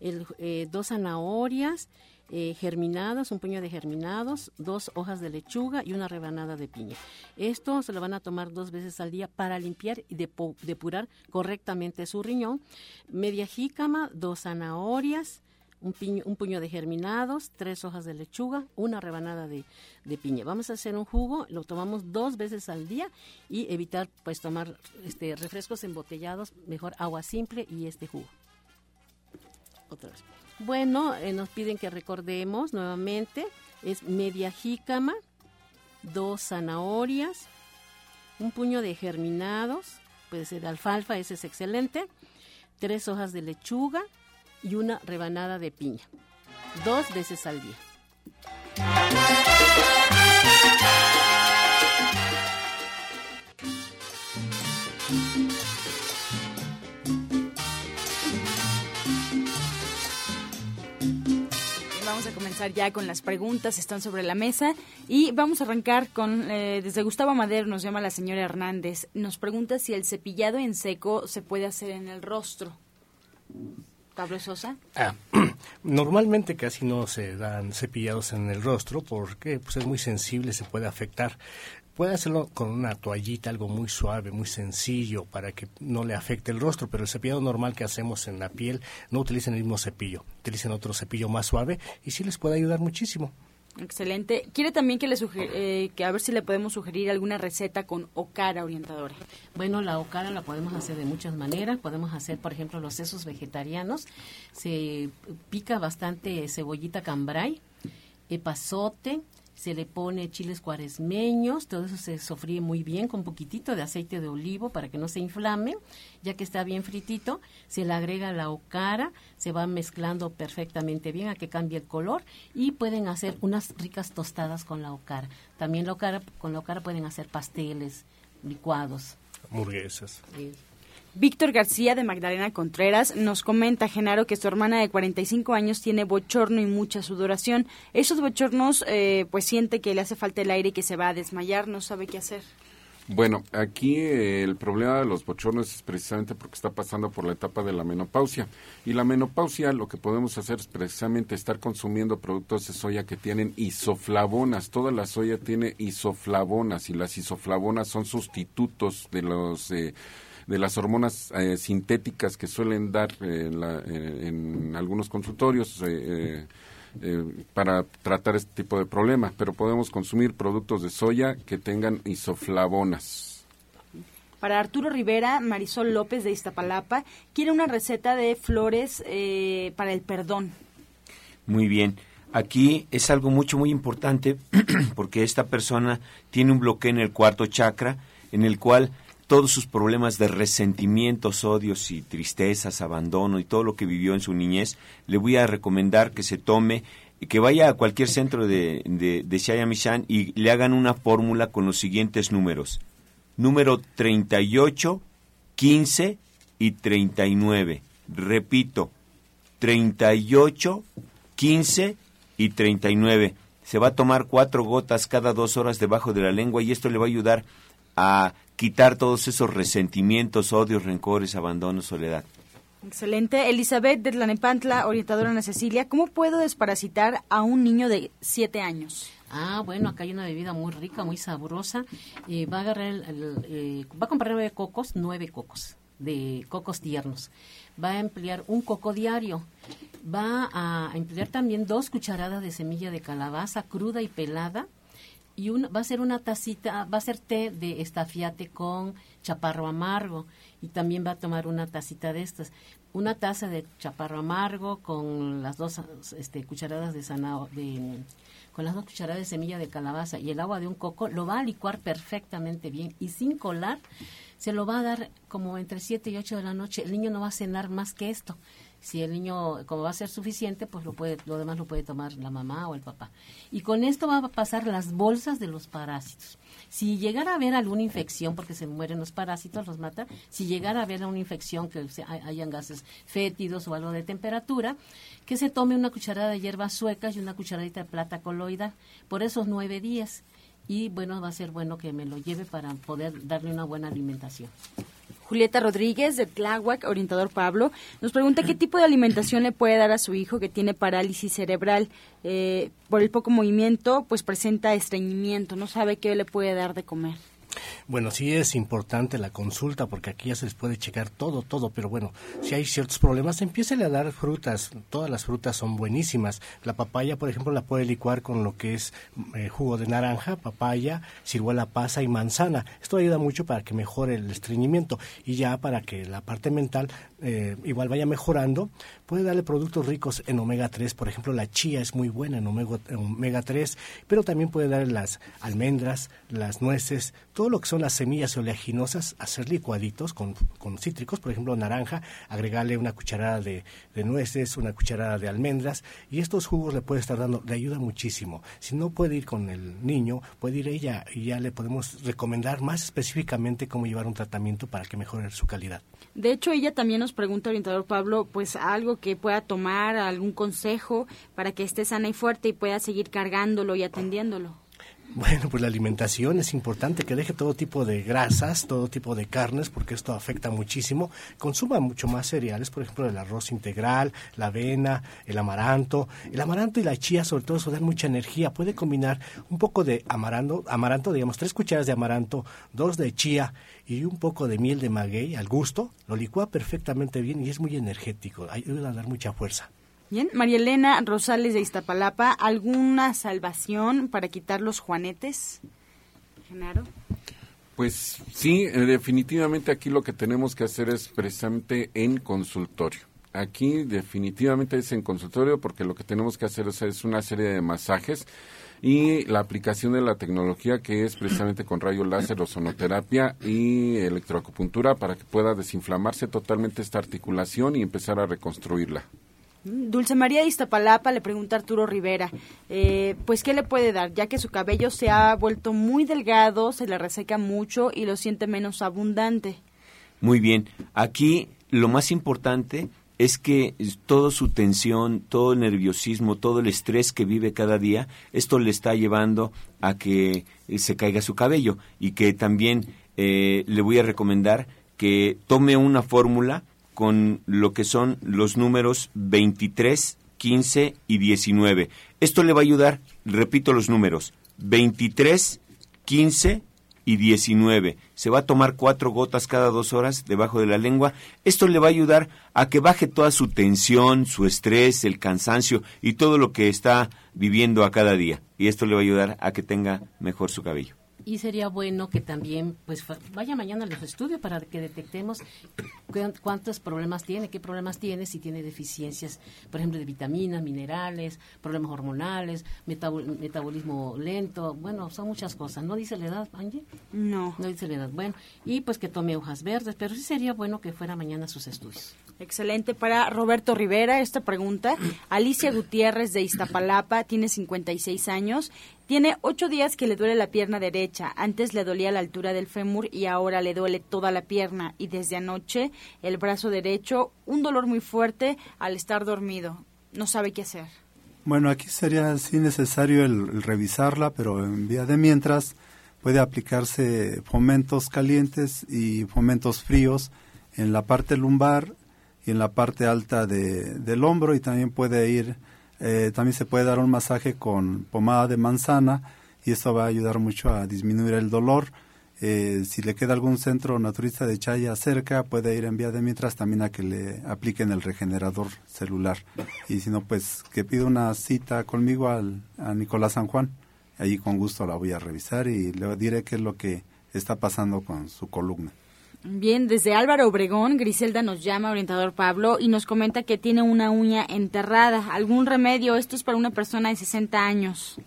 eh, dos zanahorias eh, germinadas, un puño de germinados, dos hojas de lechuga y una rebanada de piña. Esto se lo van a tomar dos veces al día para limpiar y depurar correctamente su riñón. Media jícama, dos zanahorias, un, puño de germinados, tres hojas de lechuga, una rebanada de, piña. Vamos a hacer un jugo, lo tomamos dos veces al día y evitar pues tomar este refrescos embotellados, mejor agua simple y este jugo. Otra vez. Bueno, eh, nos piden que recordemos nuevamente, es media jícama, dos zanahorias, un puño de germinados, puede ser de alfalfa, ese es excelente, tres hojas de lechuga, y una rebanada de piña, dos veces al día. Vamos a comenzar ya con las preguntas, están sobre la mesa y vamos a arrancar con, eh, desde Gustavo Madero nos llama la señora Hernández, nos pregunta si el cepillado en seco se puede hacer en el rostro. Pablo Sosa? Ah, normalmente casi no se dan cepillados en el rostro porque pues, es muy sensible, se puede afectar. Puede hacerlo con una toallita, algo muy suave, muy sencillo, para que no le afecte el rostro, pero el cepillado normal que hacemos en la piel no utilicen el mismo cepillo, utilicen otro cepillo más suave y sí les puede ayudar muchísimo. Excelente. Quiere también que le eh, que a ver si le podemos sugerir alguna receta con ocara orientadora. Bueno, la ocara la podemos hacer de muchas maneras. Podemos hacer, por ejemplo, los sesos vegetarianos. Se pica bastante cebollita cambray, epazote, se le pone chiles cuaresmeños, todo eso se sofríe muy bien con poquitito de aceite de olivo para que no se inflame, ya que está bien fritito, se le agrega la ocara, se va mezclando perfectamente bien a que cambie el color y pueden hacer unas ricas tostadas con la ocara. También la ocara, con la ocara pueden hacer pasteles, licuados. Hamburguesas. Víctor García de Magdalena Contreras nos comenta, Genaro, que su hermana de 45 años tiene bochorno y mucha sudoración. Esos bochornos, eh, pues siente que le hace falta el aire y que se va a desmayar, no sabe qué hacer. Bueno, aquí eh, el problema de los bochornos es precisamente porque está pasando por la etapa de la menopausia. Y la menopausia lo que podemos hacer es precisamente estar consumiendo productos de soya que tienen isoflavonas. Toda la soya tiene isoflavonas y las isoflavonas son sustitutos de los... Eh, de las hormonas eh, sintéticas que suelen dar eh, en algunos consultorios eh, para tratar este tipo de problemas, pero podemos consumir productos de soya que tengan isoflavonas. Para Arturo Rivera, Marisol López de Iztapalapa quiere una receta de flores para el perdón. Muy bien. Aquí es algo mucho, muy importante porque esta persona tiene un bloqueo en el cuarto chakra en el cual todos sus problemas de resentimientos, odios y tristezas, abandono y todo lo que vivió en su niñez, le voy a recomendar que se tome, que vaya a cualquier centro de, de, de y le hagan una fórmula con los siguientes números. Número 38, 15 y 39. Repito, 38, 15 y 39. Se va a tomar cuatro gotas cada dos horas debajo de la lengua y esto le va a ayudar a quitar todos esos resentimientos, odios, rencores, abandono, soledad. Excelente. Elizabeth de Tlanepantla, orientadora Ana Cecilia, ¿cómo puedo desparasitar a un niño de siete años? Ah, bueno, acá hay una bebida muy rica, muy sabrosa. Eh, va a agarrar, el, eh, va a comprar nueve cocos, nueve cocos de cocos tiernos. Va a emplear un coco diario. Va a emplear también dos cucharadas de semilla de calabaza cruda y pelada y va a ser una tacita, va a ser té de estafiate con chaparro amargo y también va a tomar una tacita de estas. Una taza de chaparro amargo con las dos este, cucharadas de zanahoria, con las dos cucharadas de semilla de calabaza y el agua de un coco, lo va a licuar perfectamente bien y sin colar, se lo va a dar como entre 7 y 8 de la noche. El niño no va a cenar más que esto si el niño, como va a ser suficiente, pues lo puede, lo demás lo puede tomar la mamá o el papá. Y con esto va a pasar las bolsas de los parásitos. Si llegara a haber alguna infección, porque se mueren los parásitos, los mata, si llegara a haber una infección, que hayan gases fétidos o algo de temperatura, que se tome una cucharada de hierbas suecas y una cucharadita de plata coloidal por esos nueve días. Y bueno, va a ser bueno que me lo lleve para poder darle una buena alimentación. Julieta Rodríguez de Tláhuac, orientador Pablo, nos pregunta qué tipo de alimentación le puede dar a su hijo que tiene parálisis cerebral. Eh, por el poco movimiento, pues presenta estreñimiento, no sabe qué le puede dar de comer. Bueno, sí es importante la consulta porque aquí ya se les puede checar todo, todo, pero bueno, si hay ciertos problemas, empiece a dar frutas. Todas las frutas son buenísimas. La papaya, por ejemplo, la puede licuar con lo que es eh, jugo de naranja, papaya, ciruela pasa y manzana. Esto ayuda mucho para que mejore el estreñimiento y ya para que la parte mental eh, igual vaya mejorando, puede darle productos ricos en omega 3. Por ejemplo, la chía es muy buena en omega, en omega 3, pero también puede darle las almendras, las nueces, todo lo que son las semillas oleaginosas, hacer licuaditos con, con cítricos, por ejemplo, naranja, agregarle una cucharada de, nueces, una cucharada de almendras, y estos jugos le puede estar dando, le ayuda muchísimo. Si no puede ir con el niño, puede ir ella y ya le podemos recomendar más específicamente cómo llevar un tratamiento para que mejore su calidad. De hecho, ella también nos pregunta, orientador Pablo, pues algo que pueda tomar, algún consejo para que esté sana y fuerte y pueda seguir cargándolo y atendiéndolo. Bueno, pues la alimentación es importante, que deje todo tipo de grasas, todo tipo de carnes, porque esto afecta muchísimo. Consuma mucho más cereales, por ejemplo, el arroz integral, la avena, el amaranto. El amaranto y la chía, sobre todo, eso dan mucha energía. Puede combinar un poco de amaranto, amaranto, digamos, tres cucharas de amaranto, dos de chía y un poco de miel de maguey al gusto. Lo licúa perfectamente bien y es muy energético. Ayuda a dar mucha fuerza. Bien, María Elena Rosales de Iztapalapa, ¿alguna salvación para quitar los juanetes? Genaro. Pues sí, eh, definitivamente aquí lo que tenemos que hacer es precisamente en consultorio. Aquí definitivamente es en consultorio porque lo que tenemos que hacer es, una serie de masajes y la aplicación de la tecnología que es precisamente con rayo láser, ozonoterapia y electroacupuntura para que pueda desinflamarse totalmente esta articulación y empezar a reconstruirla. Dulce María Iztapalapa le pregunta a Arturo Rivera, eh, pues ¿qué le puede dar? Ya que su cabello se ha vuelto muy delgado, se le reseca mucho y lo siente menos abundante. Muy bien, aquí lo más importante es que toda su tensión, todo el nerviosismo, todo el estrés que vive cada día, esto le está llevando a que eh, se caiga su cabello y que también eh, le voy a recomendar que tome una fórmula con lo que son los números 23, 15 y 19. Esto le va a ayudar, repito los números, 23, 15 y 19. Se va a tomar cuatro gotas cada dos horas debajo de la lengua. Esto le va a ayudar a que baje toda su tensión, su estrés, el cansancio y todo lo que está viviendo a cada día. Y esto le va a ayudar a que tenga mejor su cabello y sería bueno que también pues vaya mañana a los estudios para que detectemos cuántos problemas tiene, qué problemas tiene, si tiene deficiencias, por ejemplo, de vitaminas, minerales, problemas hormonales, metabolismo lento, bueno, son muchas cosas. ¿No dice la edad, Angie? No. No dice la edad. Bueno, y pues que tome hojas verdes, pero sí sería bueno que fuera mañana a sus estudios. Excelente. Para Roberto Rivera, esta pregunta. Alicia Gutiérrez de Iztapalapa tiene 56 años. Tiene ocho días que le duele la pierna derecha. Antes le dolía la altura del fémur y ahora le duele toda la pierna. Y desde anoche el brazo derecho, un dolor muy fuerte al estar dormido. No sabe qué hacer. Bueno, aquí sería sí necesario el, revisarla, pero en vía de mientras puede aplicarse fomentos calientes y fomentos fríos en la parte lumbar y en la parte alta de, del hombro y también puede ir, eh, también se puede dar un masaje con pomada de manzana y eso va a ayudar mucho a disminuir el dolor. Eh, si le queda algún centro naturista de Chaya cerca, puede ir en vía de mientras también a que le apliquen el regenerador celular. Y si no, pues que pida una cita conmigo al, a Nicolás San Juan. Allí con gusto la voy a revisar y le diré qué es lo que está pasando con su columna. Bien, desde Álvaro Obregón, Griselda nos llama, orientador Pablo, y nos comenta que tiene una uña enterrada. ¿Algún remedio? Esto es para una persona de 60 años.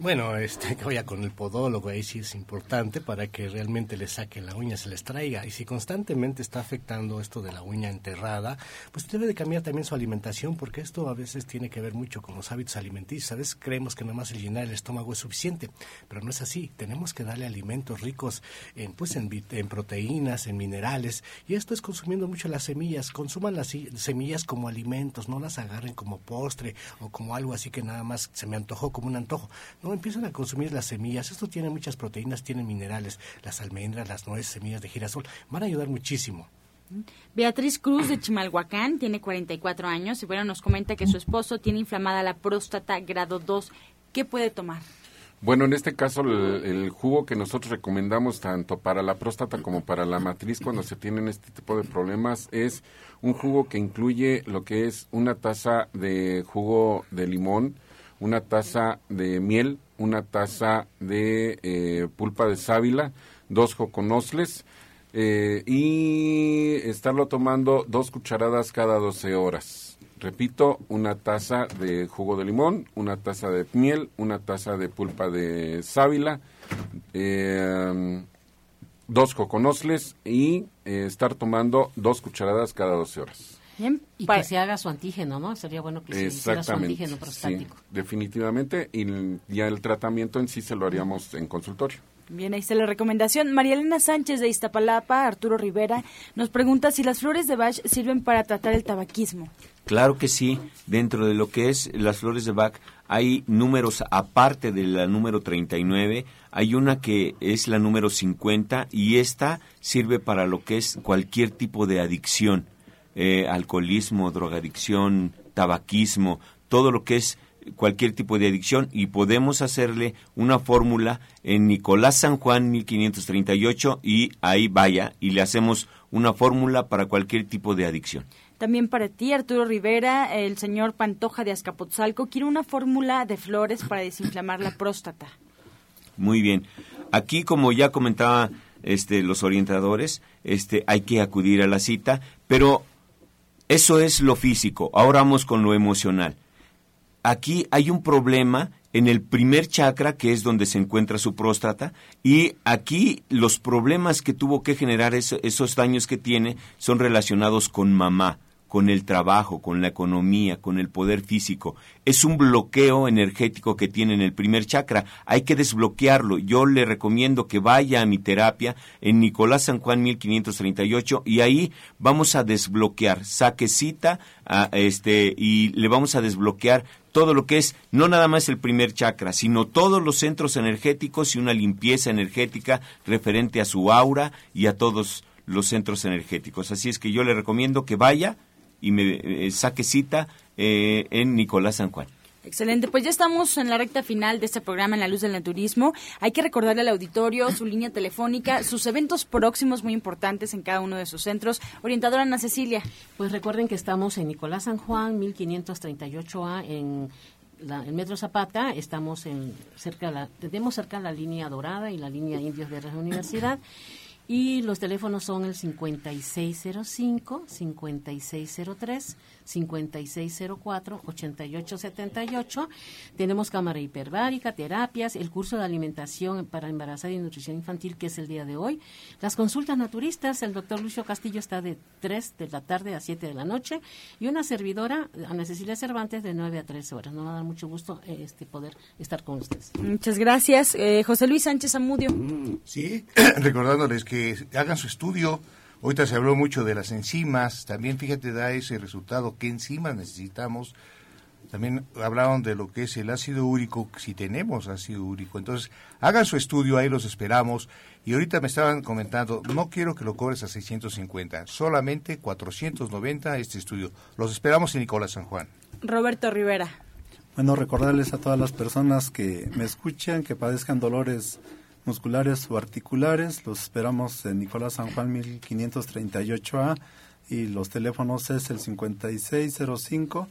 Bueno, este, que vaya con el podólogo, ahí sí es importante para que realmente le saque la uña, se les traiga. Y si constantemente está afectando esto de la uña enterrada, pues debe de cambiar también su alimentación, porque esto a veces tiene que ver mucho con los hábitos alimenticios. A veces creemos que nomás el llenar el estómago es suficiente, pero no es así. Tenemos que darle alimentos ricos en, pues, en, en proteínas, en minerales, y esto es consumiendo mucho las semillas. Consuman las semillas como alimentos, no las agarren como postre o como algo así que nada más se me antojó como un antojo. No empiezan a consumir las semillas. Esto tiene muchas proteínas, tiene minerales. Las almendras, las nueces, semillas de girasol van a ayudar muchísimo. Beatriz Cruz de Chimalhuacán tiene 44 años y bueno, nos comenta que su esposo tiene inflamada la próstata grado 2. ¿Qué puede tomar? Bueno, en este caso el, jugo que nosotros recomendamos tanto para la próstata como para la matriz cuando se tienen este tipo de problemas es un jugo que incluye lo que es una taza de jugo de limón, una taza de miel, una taza de eh, pulpa de sábila, dos joconosles eh, y estarlo tomando dos cucharadas cada 12 horas. Repito, una taza de jugo de limón, una taza de miel, una taza de pulpa de sábila, eh, dos joconosles y estar tomando dos cucharadas cada 12 horas y que se haga su antígeno, ¿no? Sería bueno que se hiciera su antígeno prostático. definitivamente, y ya el tratamiento en sí se lo haríamos en consultorio. Bien, ahí está la recomendación. María Elena Sánchez de Iztapalapa, Arturo Rivera, nos pregunta si las flores de Bach sirven para tratar el tabaquismo. Claro que sí. Dentro de lo que es las flores de Bach hay números aparte de la número 39. Hay una que es la número 50 y esta sirve para lo que es cualquier tipo de adicción eh, alcoholismo, drogadicción, tabaquismo, todo lo que es cualquier tipo de adicción y podemos hacerle una fórmula en Nicolás San Juan 1538 y ahí vaya y le hacemos una fórmula para cualquier tipo de adicción. También para ti, Arturo Rivera, el señor Pantoja de Azcapotzalco quiere una fórmula de flores para desinflamar la próstata. Muy bien. Aquí, como ya comentaba este, los orientadores, este, hay que acudir a la cita, pero eso es lo físico. Ahora vamos con lo emocional. aquí hay un problema en el primer chakra, que es donde se encuentra su próstata, y aquí los problemas que tuvo que generar esos daños que tiene son relacionados con mamá con el trabajo, con la economía, con el poder físico. Es un bloqueo energético que tiene en el primer chakra. Hay que desbloquearlo. Yo le recomiendo que vaya a mi terapia en Nicolás San Juan 1538 y ahí vamos a desbloquear. Saque cita a este, y le vamos a desbloquear todo lo que es no nada más el primer chakra, sino todos los centros energéticos y una limpieza energética referente a su aura y a todos los centros energéticos. Así es que yo le recomiendo que vaya y me eh, saque cita eh, en Nicolás San Juan. Excelente, pues ya estamos en la recta final de este programa en la luz del naturismo. Hay que recordarle al auditorio su línea telefónica, sus eventos próximos muy importantes en cada uno de sus centros. Orientadora Ana Cecilia. Pues recuerden que estamos en Nicolás San Juan, 1538A, en la, el Metro Zapata, estamos en cerca la, tenemos cerca la línea dorada y la línea indios de la universidad. Y los teléfonos son el 5605, 5603, 5604, 8878. Tenemos cámara hiperbárica, terapias, el curso de alimentación para embarazada y nutrición infantil, que es el día de hoy. Las consultas naturistas, el doctor Lucio Castillo está de 3 de la tarde a 7 de la noche. Y una servidora, Ana Cecilia Cervantes, de 9 a 13 horas. Nos va a dar mucho gusto este, poder estar con ustedes. Muchas gracias. Eh, José Luis Sánchez Amudio. Sí, recordándoles que hagan su estudio. Ahorita se habló mucho de las enzimas, también fíjate, da ese resultado, qué enzimas necesitamos. También hablaron de lo que es el ácido úrico, si tenemos ácido úrico. Entonces, hagan su estudio, ahí los esperamos. Y ahorita me estaban comentando, no quiero que lo cobres a 650, solamente 490 este estudio. Los esperamos en Nicolás San Juan. Roberto Rivera. Bueno, recordarles a todas las personas que me escuchan, que padezcan dolores musculares o articulares. Los esperamos en Nicolás San Juan 1538A y los teléfonos es el 5605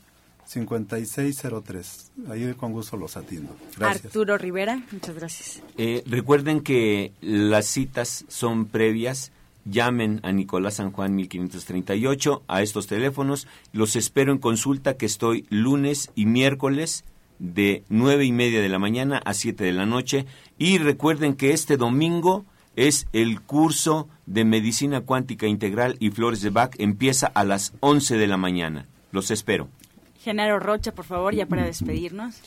5603. Ahí con gusto los atiendo. Gracias. Arturo Rivera, muchas gracias. Eh, recuerden que las citas son previas. Llamen a Nicolás San Juan 1538 a estos teléfonos. Los espero en consulta que estoy lunes y miércoles de nueve y media de la mañana a 7 de la noche. Y recuerden que este domingo es el curso de Medicina Cuántica Integral y Flores de Bach. Empieza a las 11 de la mañana. Los espero. Genaro Rocha, por favor, ya para despedirnos.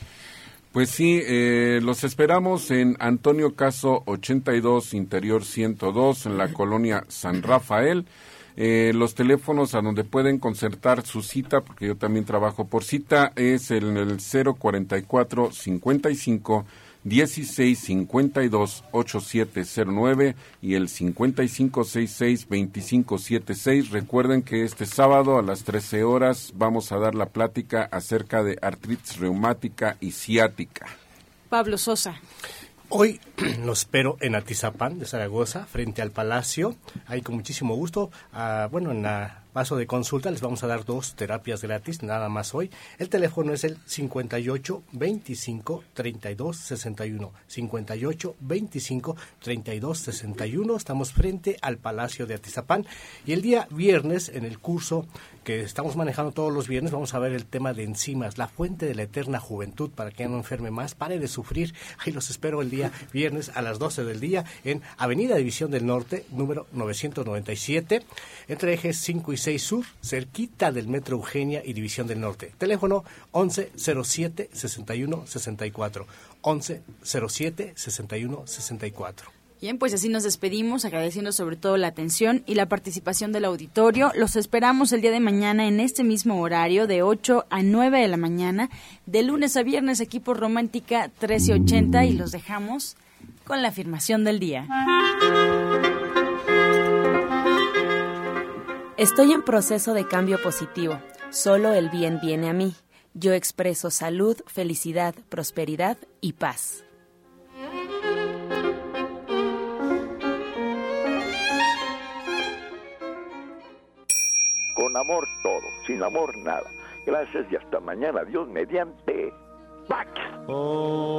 Pues sí, eh, los esperamos en Antonio Caso 82, Interior 102, en la colonia San Rafael. Eh, los teléfonos a donde pueden concertar su cita, porque yo también trabajo por cita, es el, el 044 55 16 52 8709 y el 55 66 2576. Recuerden que este sábado a las 13 horas vamos a dar la plática acerca de artritis reumática y ciática. Pablo Sosa. Hoy los espero en Atizapán de Zaragoza, frente al Palacio. Ahí con muchísimo gusto. Ah, bueno, en la paso de consulta les vamos a dar dos terapias gratis, nada más hoy. El teléfono es el 58 25 32 61. 58 25 32 61. Estamos frente al Palacio de Atizapán. Y el día viernes, en el curso que estamos manejando todos los viernes, vamos a ver el tema de enzimas, la fuente de la eterna juventud, para que no enferme más, pare de sufrir. Ahí los espero el día viernes a las 12 del día en Avenida División del Norte, número 997, entre ejes 5 y 6 Sur, cerquita del Metro Eugenia y División del Norte. Teléfono 1107 61 64. 1107 61 64. Bien, pues así nos despedimos, agradeciendo sobre todo la atención y la participación del auditorio. Los esperamos el día de mañana en este mismo horario, de 8 a 9 de la mañana, de lunes a viernes, equipo romántica 1380, y los dejamos con la afirmación del día. Estoy en proceso de cambio positivo. Solo el bien viene a mí. Yo expreso salud, felicidad, prosperidad y paz. Con amor todo, sin amor nada. Gracias y hasta mañana. Dios mediante. back. Oh.